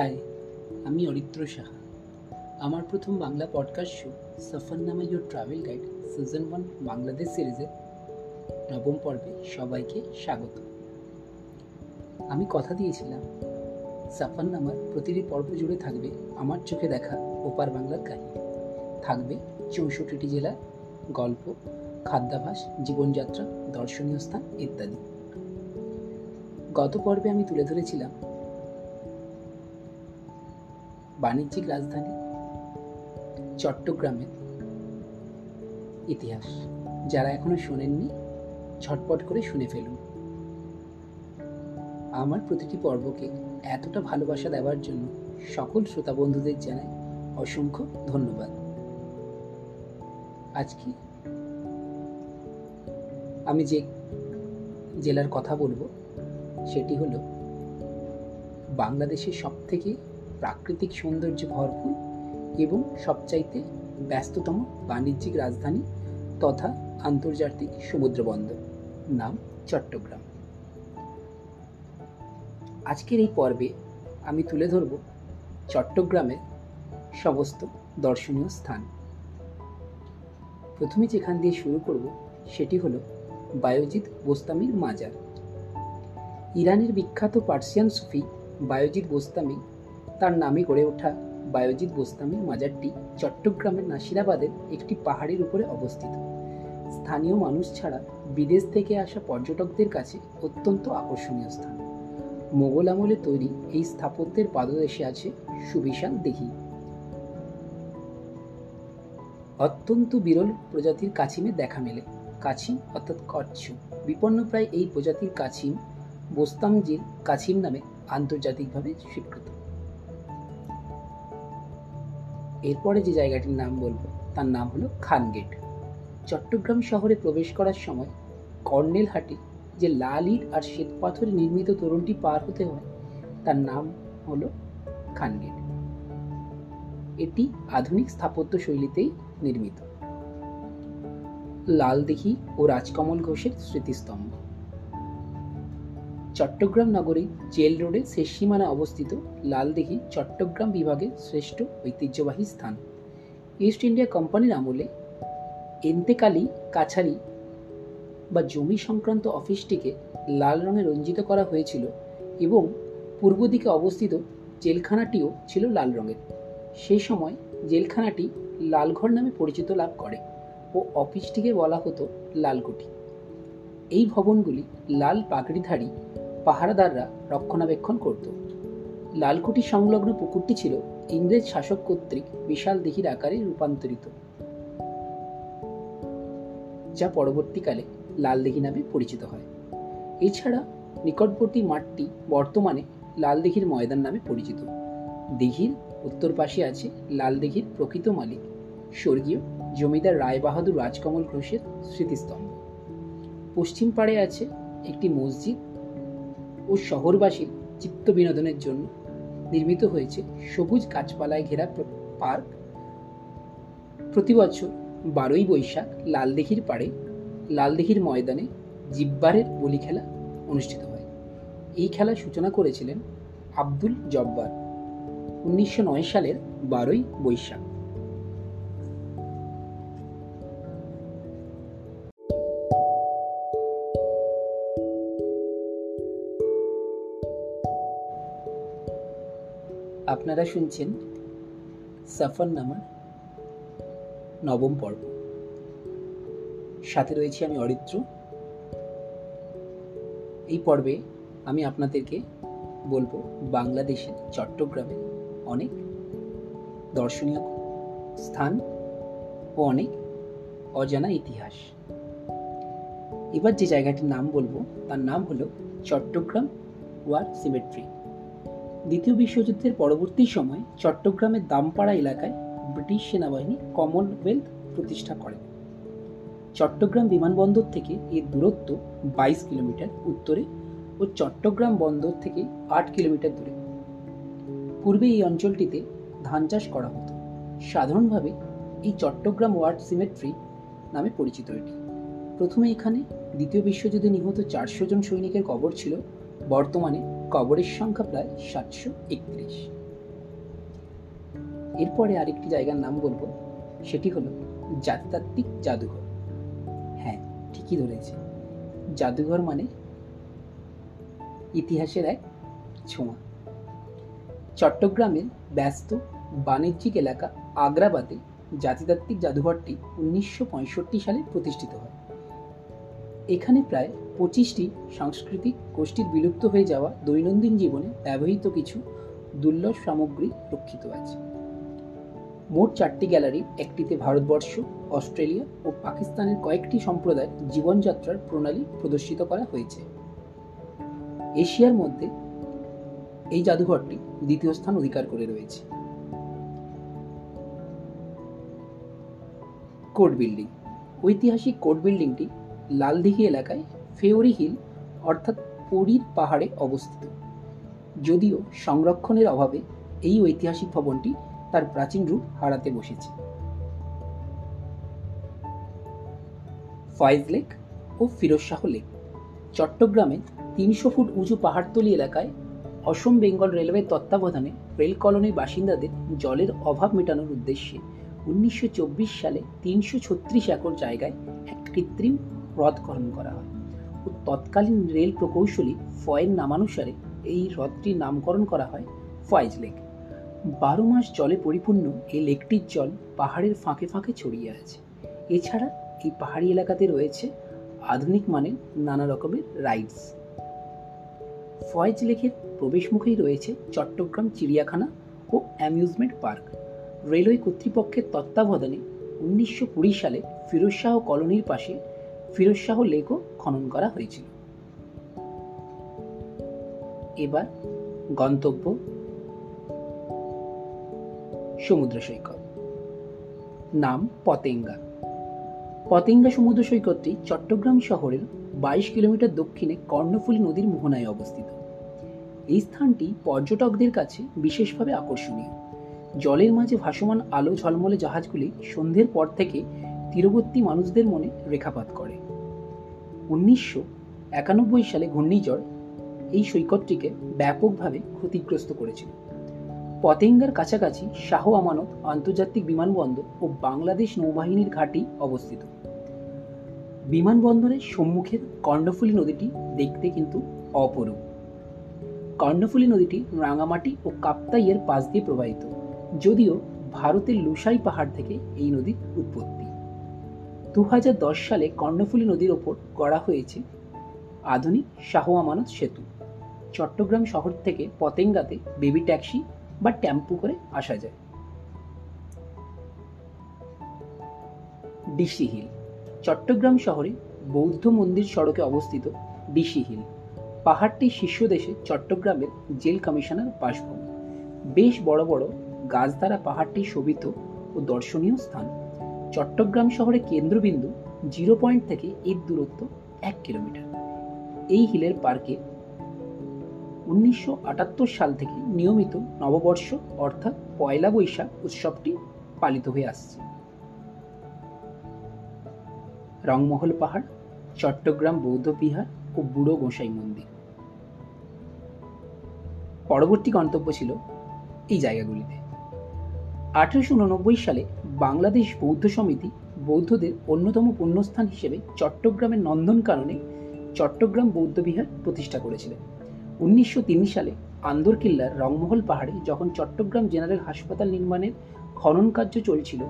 High, আমি অরিত্র সাহা। আমার প্রথম Bangla podcast show Safarnama your travel guide season one Bangladesh সিরিজের নবম পর্বে সবাইকে স্বাগত। আমি কথা দিয়েছিলাম সফরনামার প্রতিটি পর্ব জুড়ে থাকবে আমার চোখে দেখা ওপার বাংলার কাহিনী। থাকবে চৌষট্টিটি জেলার গল্প, খাদ্যাভাস, জীবনযাত্রা, দর্শনীয় স্থান ইত্যাদি। গত পর্বে আমি তুলে ধরেছিলাম বাণিজ্যিক রাজধানী চট্টগ্রামের ইতিহাস। যারা এখনও শোনেননি, ঝটপট করে শুনে ফেলুন। আমার প্রতিটি পর্বকে এতটা ভালোবাসা দেওয়ার জন্য সকল শ্রোতা বন্ধুদের জানাই অসংখ্য ধন্যবাদ। আজকে আমি যে জেলার কথা বলব, সেটি হলো বাংলাদেশের সবথেকে প্রাকৃতিক সৌন্দর্যে ভরপুর এবং সবচাইতে ব্যস্ততম বাণিজ্যিক রাজধানী তথা আন্তর্জাতিক সমুদ্র বন্দর নাম চট্টগ্রাম। আজকের এই পর্বে আমি তুলে ধরব চট্টগ্রামের সমস্ত দর্শনীয় স্থান। প্রথমে যেখান দিয়ে শুরু করব সেটি হল বায়োজিৎ বোস্তামির মাজার। ইরানের বিখ্যাত পার্সিয়ান সুফি বায়োজিৎ বোস্তামি তার নামে গড়ে ওঠা বায়োজিৎ বোস্তামির মাজারটি চট্টগ্রামের নাসিরাবাদের একটি পাহাড়ের উপরে অবস্থিত। স্থানীয় মানুষ ছাড়া বিদেশ থেকে আসা পর্যটকদের কাছে অত্যন্ত আকর্ষণীয় স্থান। মোগল আমলে তৈরি এই স্থাপত্যের পাদদেশে আছে সুবিশাল দিঘি। অত্যন্ত বিরল প্রজাতির কাছিমে দেখা মেলে। কাছিম অর্থাৎ কচ্ছ বিপন্নপ্রায় এই প্রজাতির কাছিম বোস্তামজির কাছিম নামে আন্তর্জাতিকভাবে স্বীকৃত। এরপরে যে জায়গাটির নাম বলব, তার নাম হলো খানগেট চট্টগ্রাম শহরে প্রবেশ করার সময় কর্নেল হাটি যে লাল ইট আর শ্বেতপাথরে নির্মিত তরুণটি পার হতে হয়, তার নাম হলো খানগেট এটি আধুনিক স্থাপত্য শৈলীতেই নির্মিত। লালদিঘি ও রাজকমল ঘোষের স্মৃতিস্তম্ভ। চট্টগ্রাম নগরী জেল রোডে শেষ সীমানা অবস্থিত লালদিঘি চট্টগ্রাম বিভাগের শ্রেষ্ঠ ঐতিহ্যবাহী স্থান। ইস্ট ইন্ডিয়া কোম্পানির আমলে এন্তেকালি কাছারি বা জমি সংক্রান্ত অফিসটিকে লাল রঙে রঞ্জিত করা হয়েছিল এবং পূর্ব দিকে অবস্থিত জেলখানাটিও ছিল লাল রঙের। সেই সময় জেলখানাটি লালঘর নামে পরিচিত লাভ করে ও অফিসটিকে বলা হতো লালকুঠি। এই ভবনগুলি লাল পাগড়িধারী পাহারাদাররা রক্ষণাবেক্ষণ করত। লালকুটি সংলগ্ন পুকুরটি ছিল ইংরেজ শাসক কর্তৃক বিশাল দিঘির আকারে রূপান্তরিত, যা পরবর্তীকালে লালদিঘি নামে পরিচিত হয়। এছাড়া নিকটবর্তী মাঠটি বর্তমানে লালদিঘির ময়দান নামে পরিচিত। দিঘির উত্তর পাশে আছে লালদিঘির প্রকৃত মালিক, স্বর্গীয় জমিদার রায়বাহাদুর রাজকমল ঘোষের স্মৃতিস্তম্ভ। পশ্চিম পাড়ে আছে একটি মসজিদ ও শহরবাসীর চিত্ত বিনোদনের জন্য নির্মিত হয়েছে সবুজ গাছপালায় ঘেরা পার্ক। প্রতি বছর বারোই বৈশাখ লালদিঘির পাড়ে, লালদিঘির ময়দানে জিব্বারের বলি খেলা অনুষ্ঠিত হয়। এই খেলার সূচনা করেছিলেন আব্দুল জব্বার। উনিশশো নয় সালের বারোই বৈশাখ। আপনারা শুনছেন নামার নবম পর্ব। সাথে রয়েছি আমি অরিত্র। এই পর্বে আমি আপনাদেরকে বলব বাংলাদেশের চট্টগ্রামে অনেক দর্শনীয় স্থান ও অনেক অজানা ইতিহাস। এবার যে জায়গাটির নাম বলব, তার নাম হলো চট্টগ্রাম ওয়ার সিমেট্রি। দ্বিতীয় বিশ্বযুদ্ধের পরবর্তী সময় চট্টগ্রামের দামপাড়া এলাকায় ব্রিটিশ সেনাবাহিনী কমনওয়েলথ প্রতিষ্ঠা করে। চট্টগ্রাম বিমানবন্দর থেকে এর দূরত্ব বাইশ কিলোমিটার উত্তরে ও চট্টগ্রাম বন্দর থেকে আট কিলোমিটার দূরে। পূর্বে এই অঞ্চলটিতে ধান চাষ করা হতো। সাধারণভাবে এই চট্টগ্রাম ওয়ার্ড সিমেট্রি নামে পরিচিত এটি। প্রথমে এখানে দ্বিতীয় বিশ্বযুদ্ধে নিহত চারশো জন সৈনিকের কবর ছিল। বর্তমানে কবরের সংখ্যা প্রায় সাতশো একত্রিশ। এরপরে আরেকটি জায়গার নাম বলব, সেটি হলো জাতিতাত্ত্বিক জাদুঘর। হ্যাঁ ঠিকই ধরেছে। জাদুঘর মানে ইতিহাসের এক ছোঁয়া। চট্টগ্রামের ব্যস্ত বাণিজ্যিক এলাকা আগ্রাবাদে জাতিতাত্ত্বিক জাদুঘরটি উনিশশো পঁয়ষট্টি সালে প্রতিষ্ঠিত হয়। এখানে প্রায় পঁচিশটি সাংস্কৃতিক গোষ্ঠীর বিলুপ্ত হয়ে যাওয়া দৈনন্দিন জীবনে ব্যবহৃত কিছু দুর্লভ সামগ্রী রক্ষিত আছে। মোট চারটি গ্যালারি, একটিতে ভারতবর্ষ, অস্ট্রেলিয়া ও পাকিস্তানের কয়েকটি সম্প্রদায়ের জীবনযাত্রার প্রণালী প্রদর্শিত করা হয়েছে। এশিয়ার মধ্যে এই জাদুঘরটি দ্বিতীয় স্থান অধিকার করে রয়েছে। Court building. ঐতিহাসিক কোর্ট বিল্ডিংটি লালদিঘি এলাকায় ফেওরি হিল, অর্থাৎ পুরীর পাহাড়ে অবস্থিত। যদিও সংরক্ষণের অভাবে এই ঐতিহাসিক ভবনটি তার প্রাচীন রূপ হারাতে বসেছে। ফয়েজ লেক ও ফিরোজ শাহ লেক। চট্টগ্রামে তিনশো ফুট উঁচু পাহাড়তলি এলাকায় অসম বেঙ্গল রেলওয়ে তত্ত্বাবধানে রেল কলোনির বাসিন্দাদের জলের অভাব মেটানোর উদ্দেশ্যে উনিশশো চব্বিশ সালে তিনশো ছত্রিশ একর জায়গায় এক কৃত্রিম হ্রদ খনন করা হয়। তৎকালীন রেল প্রকৌশলী ফয়ের নামানুসারে এই হ্রদটির নামকরণ করা হয় ফয়েজ লেক। বারো মাস জলে পরিপূর্ণ এই লেকটির জল পাহাড়ের ফাঁকে ফাঁকে ছড়িয়ে আছে। এছাড়া এই পাহাড়ি এলাকাতে রয়েছে আধুনিক মানের নানা রকমের রাইডস। ফয়েজ লেকের প্রবেশমুখেই রয়েছে চট্টগ্রাম চিড়িয়াখানা ও অ্যামিউজমেন্ট পার্ক। রেলওয়ে কর্তৃপক্ষের তত্ত্বাবধানে উনিশশো কুড়ি সালে ফিরোজ শাহ কলোনির পাশে ফিরোজ শাহ লেকও খনন করা হয়েছিল। এবার গন্তব্য সমুদ্র সৈকত। নাম পতেঙ্গা। পতেঙ্গা সমুদ্র সৈকতটি চট্টগ্রাম শহরের বাইশ কিলোমিটার দক্ষিণে কর্ণফুলী নদীর মোহনায় অবস্থিত। এই স্থানটি পর্যটকদের কাছে বিশেষভাবে আকর্ষণীয়। জলের মাঝে ভাসমান আলো ঝলমলে জাহাজগুলি সন্ধ্যের পর থেকে তীরবর্তী মানুষদের মনে রেখাপাত করে। উনিশশো একানব্বই সালে ঘূর্ণিঝড় এই সৈকতটিকে ব্যাপকভাবে ক্ষতিগ্রস্ত করেছিল। পতেঙ্গার কাছাকাছি শাহ আমানত আন্তর্জাতিক বিমানবন্দর ও বাংলাদেশ নৌবাহিনীর ঘাঁটি অবস্থিত। বিমানবন্দরের সম্মুখের কর্ণফুলী নদীটি দেখতে কিন্তু অপরূপ। কর্ণফুলী নদীটি রাঙামাটি ও কাপ্তাইয়ের পাশ দিয়ে প্রবাহিত, যদিও ভারতের লুসাই পাহাড় থেকে এই নদীর উৎপত্তি। দু হাজার দশ সালে কর্ণফুলী নদীর ওপর গড়া হয়েছে আধুনিক শাহ আমানত সেতু। চট্টগ্রাম শহর থেকে পতেঙ্গাতে বেবি ট্যাক্সি বা টেম্পু করে আসা যায়। DC hill. চট্টগ্রাম শহরে বৌদ্ধ মন্দির সড়কে অবস্থিত ডিসি হিল। পাহাড়টির শীর্ষদেশে চট্টগ্রামের জেল কমিশনার বাসভবন। বেশ বড় বড় গাছ দ্বারা পাহাড়টি শোভিত ও দর্শনীয় স্থান। চট্টগ্রাম শহরের কেন্দ্রবিন্দু জিরো পয়েন্ট থেকে এর দূরত্ব এক কিলোমিটার। এই হিলের পার্কে উনিশশো আটাত্তর সাল থেকে নিয়মিত নববর্ষ অর্থাৎ পয়লা বৈশাখ উৎসবটি পালিত হয়ে আসছে। রংমহল পাহাড়, চট্টগ্রাম বৌদ্ধ বিহার ও বুড়ো গোসাই মন্দির। পরবর্তী গন্তব্য ছিল এই জায়গাগুলিতে। আঠারোশো সালে বাংলাদেশ বৌদ্ধ সমিতি বৌদ্ধদের অন্যতম পুণ্যস্থান হিসেবে চট্টগ্রামের নন্দনকাননে চট্টগ্রাম বৌদ্ধবিহার প্রতিষ্ঠা করেছিলেন। উনিশশো সালে আন্দরকিল্লার রংমহল পাহাড়ে যখন চট্টগ্রাম জেনারেল হাসপাতাল নির্মাণের খনন কার্য চলছিল,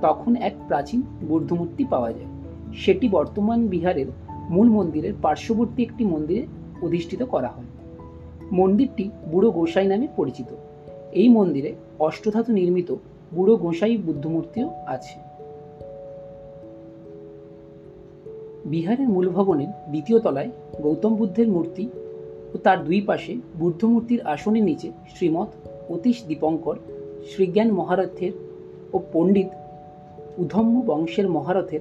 তখন এক প্রাচীন বৌদ্ধমূর্তি পাওয়া যায়। সেটি বর্তমান বিহারের মূল মন্দিরের পার্শ্ববর্তী একটি মন্দিরে অধিষ্ঠিত করা হয়। মন্দিরটি বুড়ো গোসাই নামে পরিচিত। এই মন্দিরে অষ্টধাতু নির্মিত বুড়ো গোসাই বুদ্ধমূর্তিও আছে। বিহারের মূল ভবনের দ্বিতীয় তলায় গৌতম বুদ্ধের মূর্তি ও তার দুই পাশে বুদ্ধমূর্তির আসনের নিচে শ্রীমৎ অতীশ দীপঙ্কর, শ্রীজ্ঞান মহারথের ও পণ্ডিত উধম্ম বংশের মহারথের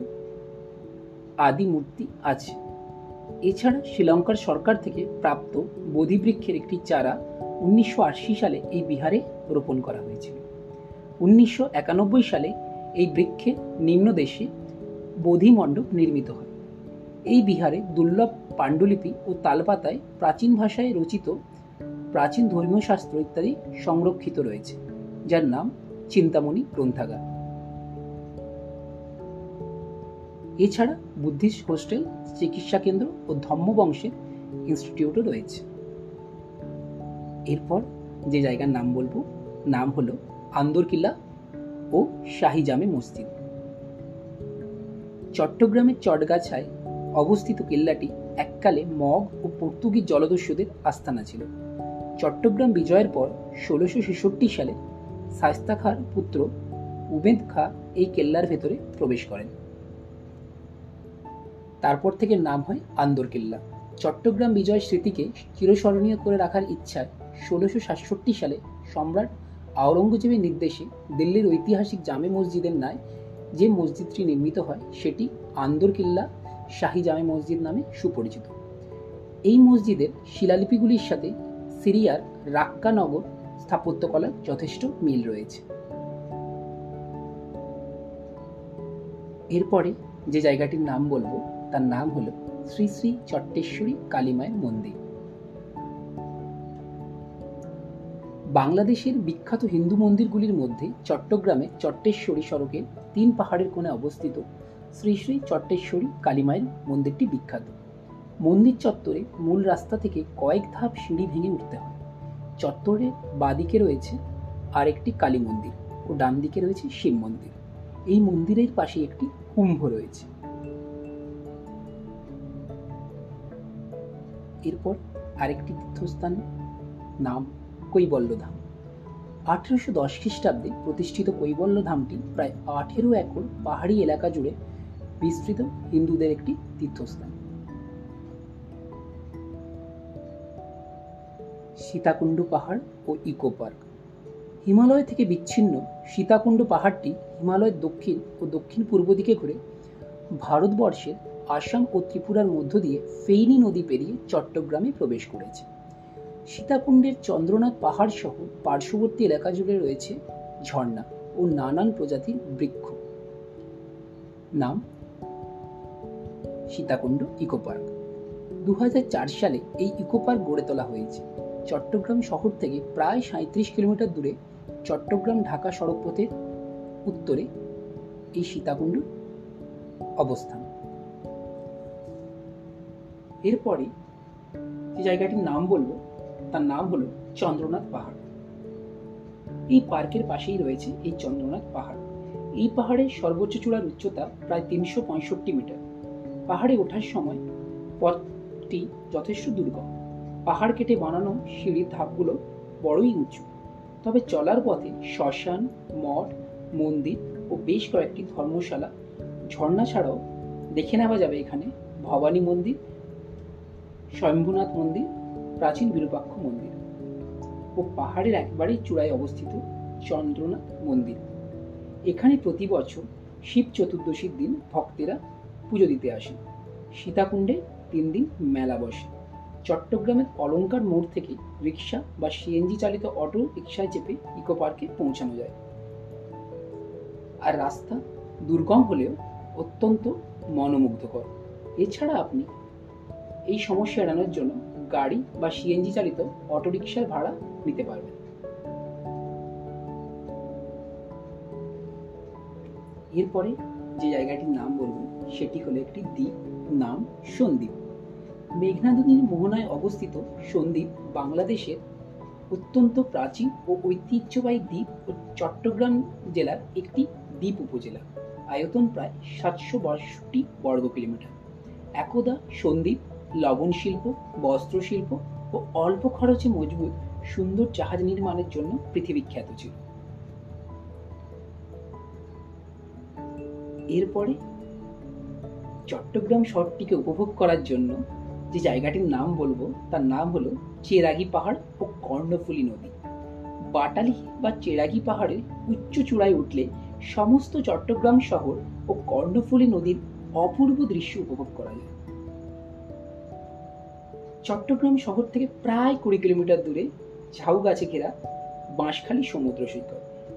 আদি মূর্তি আছে। এছাড়া শ্রীলঙ্কার সরকার থেকে প্রাপ্ত বোধিবৃক্ষের একটি চারা উনিশশো আশি সালে এই বিহারে রোপণ করা হয়েছিল। উনিশশো একানব্বই সালে এই বৃক্ষের নিম্নদেশে বোধি মণ্ডপ নির্মিত হয়। এই বিহারে দুর্লভ পাণ্ডুলিপি ও তালপাতায় প্রাচীন ভাষায় রচিত প্রাচীন ধর্মীয় শাস্ত্র ইত্যাদি সংরক্ষিত রয়েছে, যার নাম চিন্তামণি গ্রন্থাগার। এছাড়া বুদ্ধিস্ট হোস্টেল, চিকিৎসা কেন্দ্র ও ধম্মবংশের ইনস্টিটিউটও রয়েছে। এরপর যে জায়গার নাম বলব, নাম হলো আন্দরকিল্লা ও শাহি জামে মসজিদ। চট্টগ্রামের চটগাছায় অবস্থিত কেল্লাটি এককালে মগ ও পর্তুগিজ জলদস্যুদের আস্তানা ছিল। চট্টগ্রাম বিজয়ের পর ষোলোশো ছেষট্টি সালে শায়স্তা খাঁর পুত্র উবেদ খা এই কেল্লার ভেতরে প্রবেশ করেন। তারপর থেকে নাম হয় আন্দর কেল্লা চট্টগ্রাম বিজয় স্মৃতিকে চিরস্মরণীয় করে রাখার ইচ্ছায় ষোলোশো সাতষট্টি সালে সম্রাট আওরঙ্গজেবের নির্দেশে দিল্লির ঐতিহাসিক জামে মসজিদের ন্যায় যে মসজিদটি নির্মিত হয়, সেটি আন্দর কিল্লা শাহী জামে মসজিদ নামে সুপরিচিত। এই মসজিদের শিলালিপিগুলির সাথে সিরিয়ার রাক্কা নগর স্থাপত্যকলার যথেষ্ট মিল রয়েছে। এরপরে যে জায়গাটির নাম বলব, তার নাম হলো শ্রী শ্রী চট্টেশ্বরী কালীমায়ের মন্দির। বাংলাদেশের বিখ্যাত হিন্দু মন্দিরগুলির মধ্যে চট্টগ্রামে চট্টেশ্বরী সড়কের তিন পাহাড়ের কোণে অবস্থিত শ্রী শ্রী চট্টেশ্বরী কালীমায়ের মন্দিরটি বিখ্যাত। মন্দির চত্বরে মূল রাস্তা থেকে কয়েক ধাপ সিঁড়ি ভেঙে উঠতে হয়। চত্বরের বাদিকে রয়েছে আরেকটি কালী মন্দির ও ডান দিকে রয়েছে শিব মন্দির। এই মন্দিরের পাশে একটি কুম্ভ রয়েছে। এরপর আরেকটি তীর্থস্থান, নাম কৈবল্য ধাম আঠেরোশো দশ খ্রিস্টাব্দে প্রতিষ্ঠিত কৈবল্য ধামটি প্রায় আঠেরো একর পাহাড়ি এলাকা জুড়ে বিস্তৃত হিন্দুদের একটি তীর্থস্থান। সীতাকুণ্ড পাহাড় ও ইকো পার্ক। হিমালয় থেকে বিচ্ছিন্ন সীতাকুণ্ড পাহাড়টি হিমালয়ের দক্ষিণ ও দক্ষিণ পূর্ব দিকে ঘুরে ভারতবর্ষের আসাম ও ত্রিপুরার মধ্য দিয়ে ফেইনি নদী পেরিয়ে চট্টগ্রামে প্রবেশ করেছে। সীতাকুণ্ডের চন্দ্রনাথ পাহাড় সহ পার্শ্ববর্তী এলাকা জুড়ে রয়েছে ঝর্ণা ও নানান প্রজাতির বৃক্ষ। নাম, সীতাকুণ্ড ইকো পার্ক। দু হাজার চার সালে এই ইকো পার্ক গড়ে তোলা হয়েছে। চট্টগ্রাম শহর থেকে প্রায় সাঁত্রিশ কিলোমিটার দূরে চট্টগ্রাম ঢাকা সড়কপথের উত্তরে এই সীতাকুণ্ড অবস্থান। এরপরে যে জায়গাটির নাম বলব তার নাম হলো চন্দ্রনাথ পাহাড়। এই পার্কের পাশেই রয়েছে এই চন্দ্রনাথ পাহাড়। এই পাহাড়ের সর্বোচ্চ চূড়ার উচ্চতা প্রায় তিনশো পঁয়ষট্টি মিটার। পাহাড়ে ওঠার সময় পথটি যথেষ্ট দুর্গম। পাহাড় কেটে বানানো সিঁড়ির ধাপগুলো বড়ই উঁচু। তবে চলার পথে শ্মশান, মঠ, মন্দির ও বেশ কয়েকটি ধর্মশালা, ঝর্ণা ছাড়াও দেখে নেওয়া যাবে এখানে ভবানী মন্দির, স্বয়ম্ভুনাথ মন্দির প্রাচীন বিরূপাক্ষ মন্দির ও পাহাড়ের একবারেই চূড়ায় অবস্থিত চন্দ্রনাথ মন্দির। এখানে প্রতি বছর শিব চতুর্দশীর দিন ভক্তেরা পুজো দিতে আসেন সীতাকুণ্ডে তিন দিন মেলা বসে। চট্টগ্রামের অলঙ্কার মোড় থেকে রিক্সা বা সিএনজি চালিত অটো রিক্সায় চেপে ইকো পার্কে পৌঁছানো যায়। আর রাস্তা দুর্গম হলেও অত্যন্ত মনোমুগ্ধকর। এছাড়া আপনি এই সমস্যা এড়ানোর জন্য গাড়ি বা সিএনজি চালিত অটোরিকশার ভাড়া নিতে পারবেন। এরপরে যে জায়গাটির নাম বলব, সেটি হলো একটি দ্বীপ, নাম সন্দ্বীপ। মেঘনা নদীর মোহনায় অবস্থিত সন্দ্বীপ বাংলাদেশের অত্যন্ত প্রাচীন ও ঐতিহ্যবাহী দ্বীপ ও চট্টগ্রাম জেলার একটি দ্বীপ উপজেলা। আয়তন প্রায় সাতশো বাষট্টি বর্গ কিলোমিটার। একদা সন্দ্বীপ লবণ শিল্প, বস্ত্র শিল্প ও অল্প খরচে মজবুত, সুন্দর জাহাজ নির্মাণের জন্য পৃথিবী ছিল। এরপরে চট্টগ্রাম শহরটিকে উপভোগ করার জন্য যে জায়গাটির নাম বলব, তার নাম হলো চেরাগি পাহাড় ও কর্ণফুলী নদী। বাটালি বা চেরাগি পাহাড়ের উচ্চ চূড়ায় উঠলে সমস্ত চট্টগ্রাম শহর ও কর্ণফুলী নদীর অপূর্ব দৃশ্য উপভোগ করা যায়। চট্টগ্রাম শহর থেকে প্রায় কুড়ি কিলোমিটার দূরে ঝাউ গাছে ঘেরা বাঁশখালী সমুদ্র সৈকত।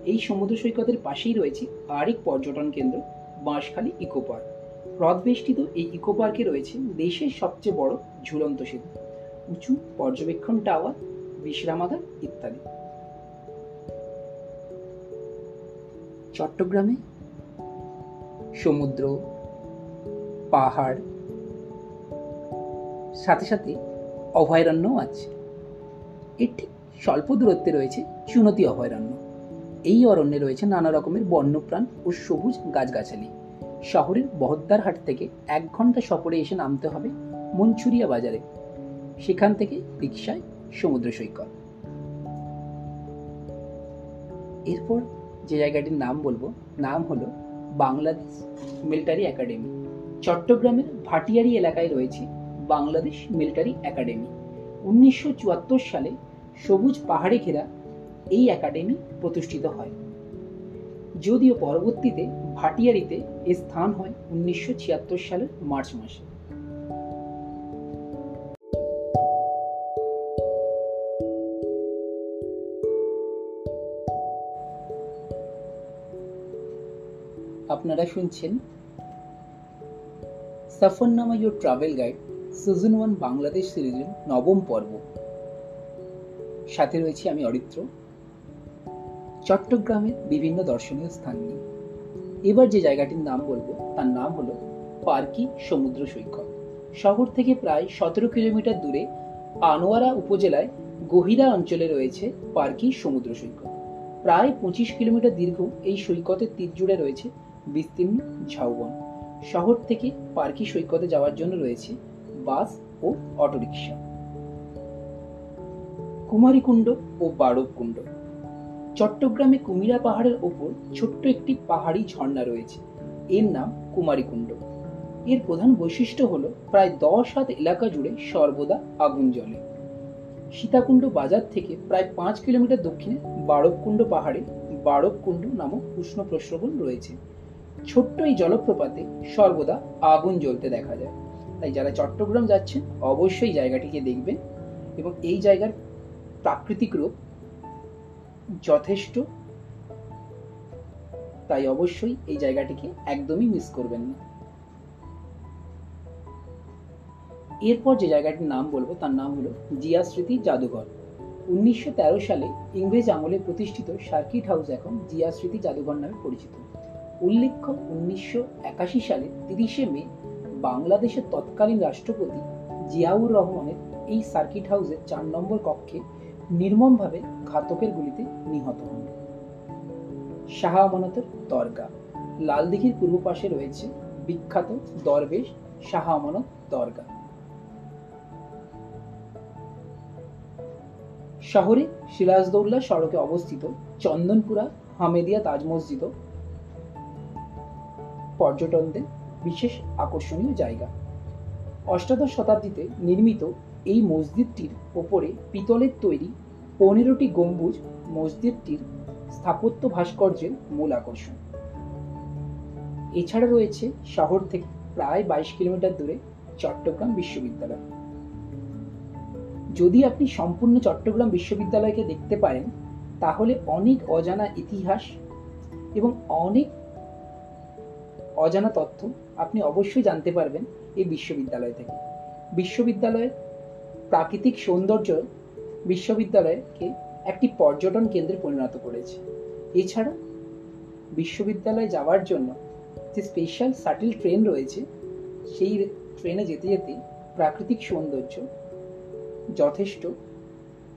এই সমুদ্র সৈকতের পাশেই রয়েছে আরেক পর্যটন কেন্দ্র, বাঁশখালী ইকো পার্ক। হ্রদ বেষ্টিত এই ইকো পার্কে রয়েছে দেশের সবচেয়ে বড় ঝুলন্ত সেতু, উঁচু পর্যবেক্ষণ টাওয়ার, বিশ্রামাগার ইত্যাদি। চট্টগ্রামে সমুদ্র, পাহাড়, সাথে সাথে অভয়ারণ্যও আছে। এর ঠিক স্বল্প দূরত্বে রয়েছে চুনতি অভয়ারণ্য। এই অরণ্যে রয়েছে নানা রকমের বন্যপ্রাণ ও সবুজ গাছগাছালি। শহরের বহদ্দারহাট থেকে এক ঘণ্টা সফরে এসে নামতে হবে মঞ্চুরিয়া বাজারে। সেখান থেকে রিক্সায় সমুদ্র সৈকত। এরপর যে জায়গাটির নাম বলব, নাম হলো বাংলাদেশ মিলিটারি একাডেমি। চট্টগ্রামের ভাটিয়ারি এলাকায় রয়েছে বাংলাদেশ মিলিটারি একাডেমি। উনিশশো চুয়াত্তর সালে সবুজ পাহাড়ে ঘেরা এই একাডেমি প্রতিষ্ঠিত হয়। যদিও পরবর্তীতে ভাটিয়ারিতে এর স্থান হয় উনিশশো ছিয়াত্তর সালের মার্চ মাসে। আপনারা শুনছেন Safarnama your travel guide. Season one Bangladesh সিরিজের নবম পর্ব। সাথে রয়েছি আমি অরিত্র। চট্টগ্রামের বিভিন্ন দর্শনীয় স্থান নিয়ে। এবার যে জায়গাটির নাম বলব, তার নাম হলো পার্কি সমুদ্র সৈকত। শহর থেকে প্রায় সতেরো কিলোমিটার দূরে আনোয়ারা উপজেলায় গহিরা অঞ্চলে রয়েছে পার্কি সমুদ্র সৈকত। প্রায় পঁচিশ কিলোমিটার দীর্ঘ এই সৈকতের তীর জুড়ে রয়েছে বিস্তীর্ণ ঝাউবন। শহর থেকে পার্কি সৈকতে যাওয়ার জন্য রয়েছে বাস ও অটোরিকশা। কুমারীকুণ্ড ও বাড়বকুণ্ড চট্টগ্রামে কুমিরা পাহাড়ের ওপর ছোট্ট একটি পাহাড়ি ঝর্ণা রয়েছে। এর নাম কুমারীকুণ্ড। এর প্রধান বৈশিষ্ট্য হল প্রায় দশ হাত এলাকা জুড়ে সর্বদা আগুন জ্বলে। সীতাকুণ্ড বাজার থেকে প্রায় পাঁচ কিলোমিটার দক্ষিণে বাড়বকুণ্ড পাহাড়ে বাড়বকুণ্ড নামক উষ্ণ প্রস্রবণ রয়েছে। ছোট্ট এই জলপ্রপাতে সর্বদা আগুন জ্বলতে দেখা যায়। তাই যারা চট্টগ্রাম যাচ্ছেন, অবশ্যই জায়গাটিকে দেখবেন এবং এই জায়গার প্রাকৃতিক রূপ যথেষ্ট। তাই অবশ্যই এই জায়গাটিকে একদমই মিস করবেন না। এরপর যে জায়গাটির নাম বলব, তার নাম হলো জিয়া স্মৃতি জাদুঘর। উনিশশো তেরো সালে ইংরেজ আমলে প্রতিষ্ঠিত সার্কিট হাউস এখন জিয়া স্মৃতি জাদুঘর নামে পরিচিত। উল্লেখ্য, উনিশশো একাশি সালে তিরিশে মে বাংলাদেশের তৎকালীন রাষ্ট্রপতি জিয়াউর রহমানের এই সার্কিট হাউসের চার নম্বর কক্ষে নির্মমভাবে ঘাতকের গুলিতে নিহত হন। শাহ আমানতের দরগা। লালদিঘির পূর্ব পাশে রয়েছে বিখ্যাত দরবেশ শাহ আমানত দরগা। শহরে সিরাজদৌল্লা সড়কে অবস্থিত চন্দনপুরা হামেদিয়া তাজ মসজিদ পর্যটনদের বিশেষ আকর্ষণীয় জায়গা। অষ্টাদশ শতাব্দীতে নির্মিত এই মসজিদটির ওপরে পিতলের তৈরি পনেরোটি গম্বুজ মসজিদটির স্থাপত্য ভাস্কর্যের মূল আকর্ষণ। এছাড়া রয়েছে শহর থেকে প্রায় বাইশ কিলোমিটার দূরে চট্টগ্রাম বিশ্ববিদ্যালয়। যদি আপনি সম্পূর্ণ চট্টগ্রাম বিশ্ববিদ্যালয়কে দেখতে পারেন, তাহলে অনেক অজানা ইতিহাস এবং অনেক অজানা তথ্য আপনি অবশ্যই জানতে পারবেন এই বিশ্ববিদ্যালয় থেকে। বিশ্ববিদ্যালয়ের প্রাকৃতিক সৌন্দর্য বিশ্ববিদ্যালয়কে একটি পর্যটন কেন্দ্রে পরিণত করেছে। এছাড়া বিশ্ববিদ্যালয়ে যাওয়ার জন্য যে স্পেশাল সাটিল ট্রেন রয়েছে, সেই ট্রেনে যেতে যেতে প্রাকৃতিক সৌন্দর্য যথেষ্ট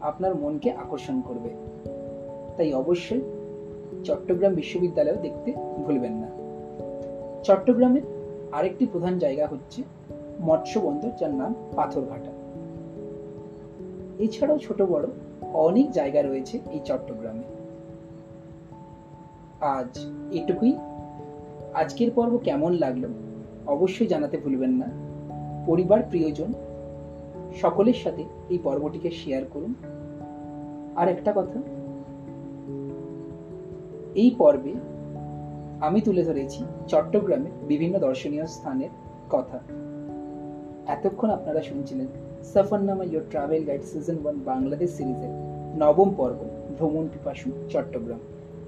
আপনার মনকে আকর্ষণ করবে। তাই অবশ্যই চট্টগ্রাম বিশ্ববিদ্যালয় দেখতে ভুলবেন না। চট্টগ্রামের আরেকটি প্রধান জায়গা হচ্ছে মৎস্য বন্দর, যার নাম পাথরঘাটা। এছাড়াও ছোট বড় অনেক জায়গা রয়েছে এই চট্টগ্রামে। আজ এটুকুই। আজকের পর্ব কেমন লাগল অবশ্যই জানাতে ভুলবেন না। পরিবার, প্রিয়জন, সকলের সাথে এই পর্বটিকে শেয়ার করুন। আর একটা কথা, এই পর্বে আমি তুলে ধরেছি চট্টগ্রামের বিভিন্ন দর্শনীয় স্থানের কথা। এতক্ষণ আপনারা শুনছিলেন Safarnama your travel guide season one Bangladesh সিরিজের নবম পর্ব, ভ্রমণ পিপাসু, চট্টগ্রাম।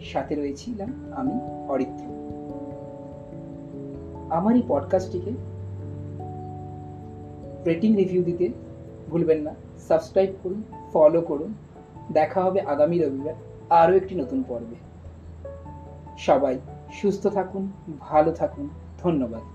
সাথে রয়েছিলাম আমি, অরিত্র। আমার এই পডকাস্টটিকে রেটিং রিভিউ দিতে ভুলবেন না সাবস্ক্রাইব করুন ফলো করুন। দেখা হবে আগামী রবিবার আরও একটি নতুন পর্বে। সবাই সুস্থ থাকুন ভালো থাকুন। ধন্যবাদ।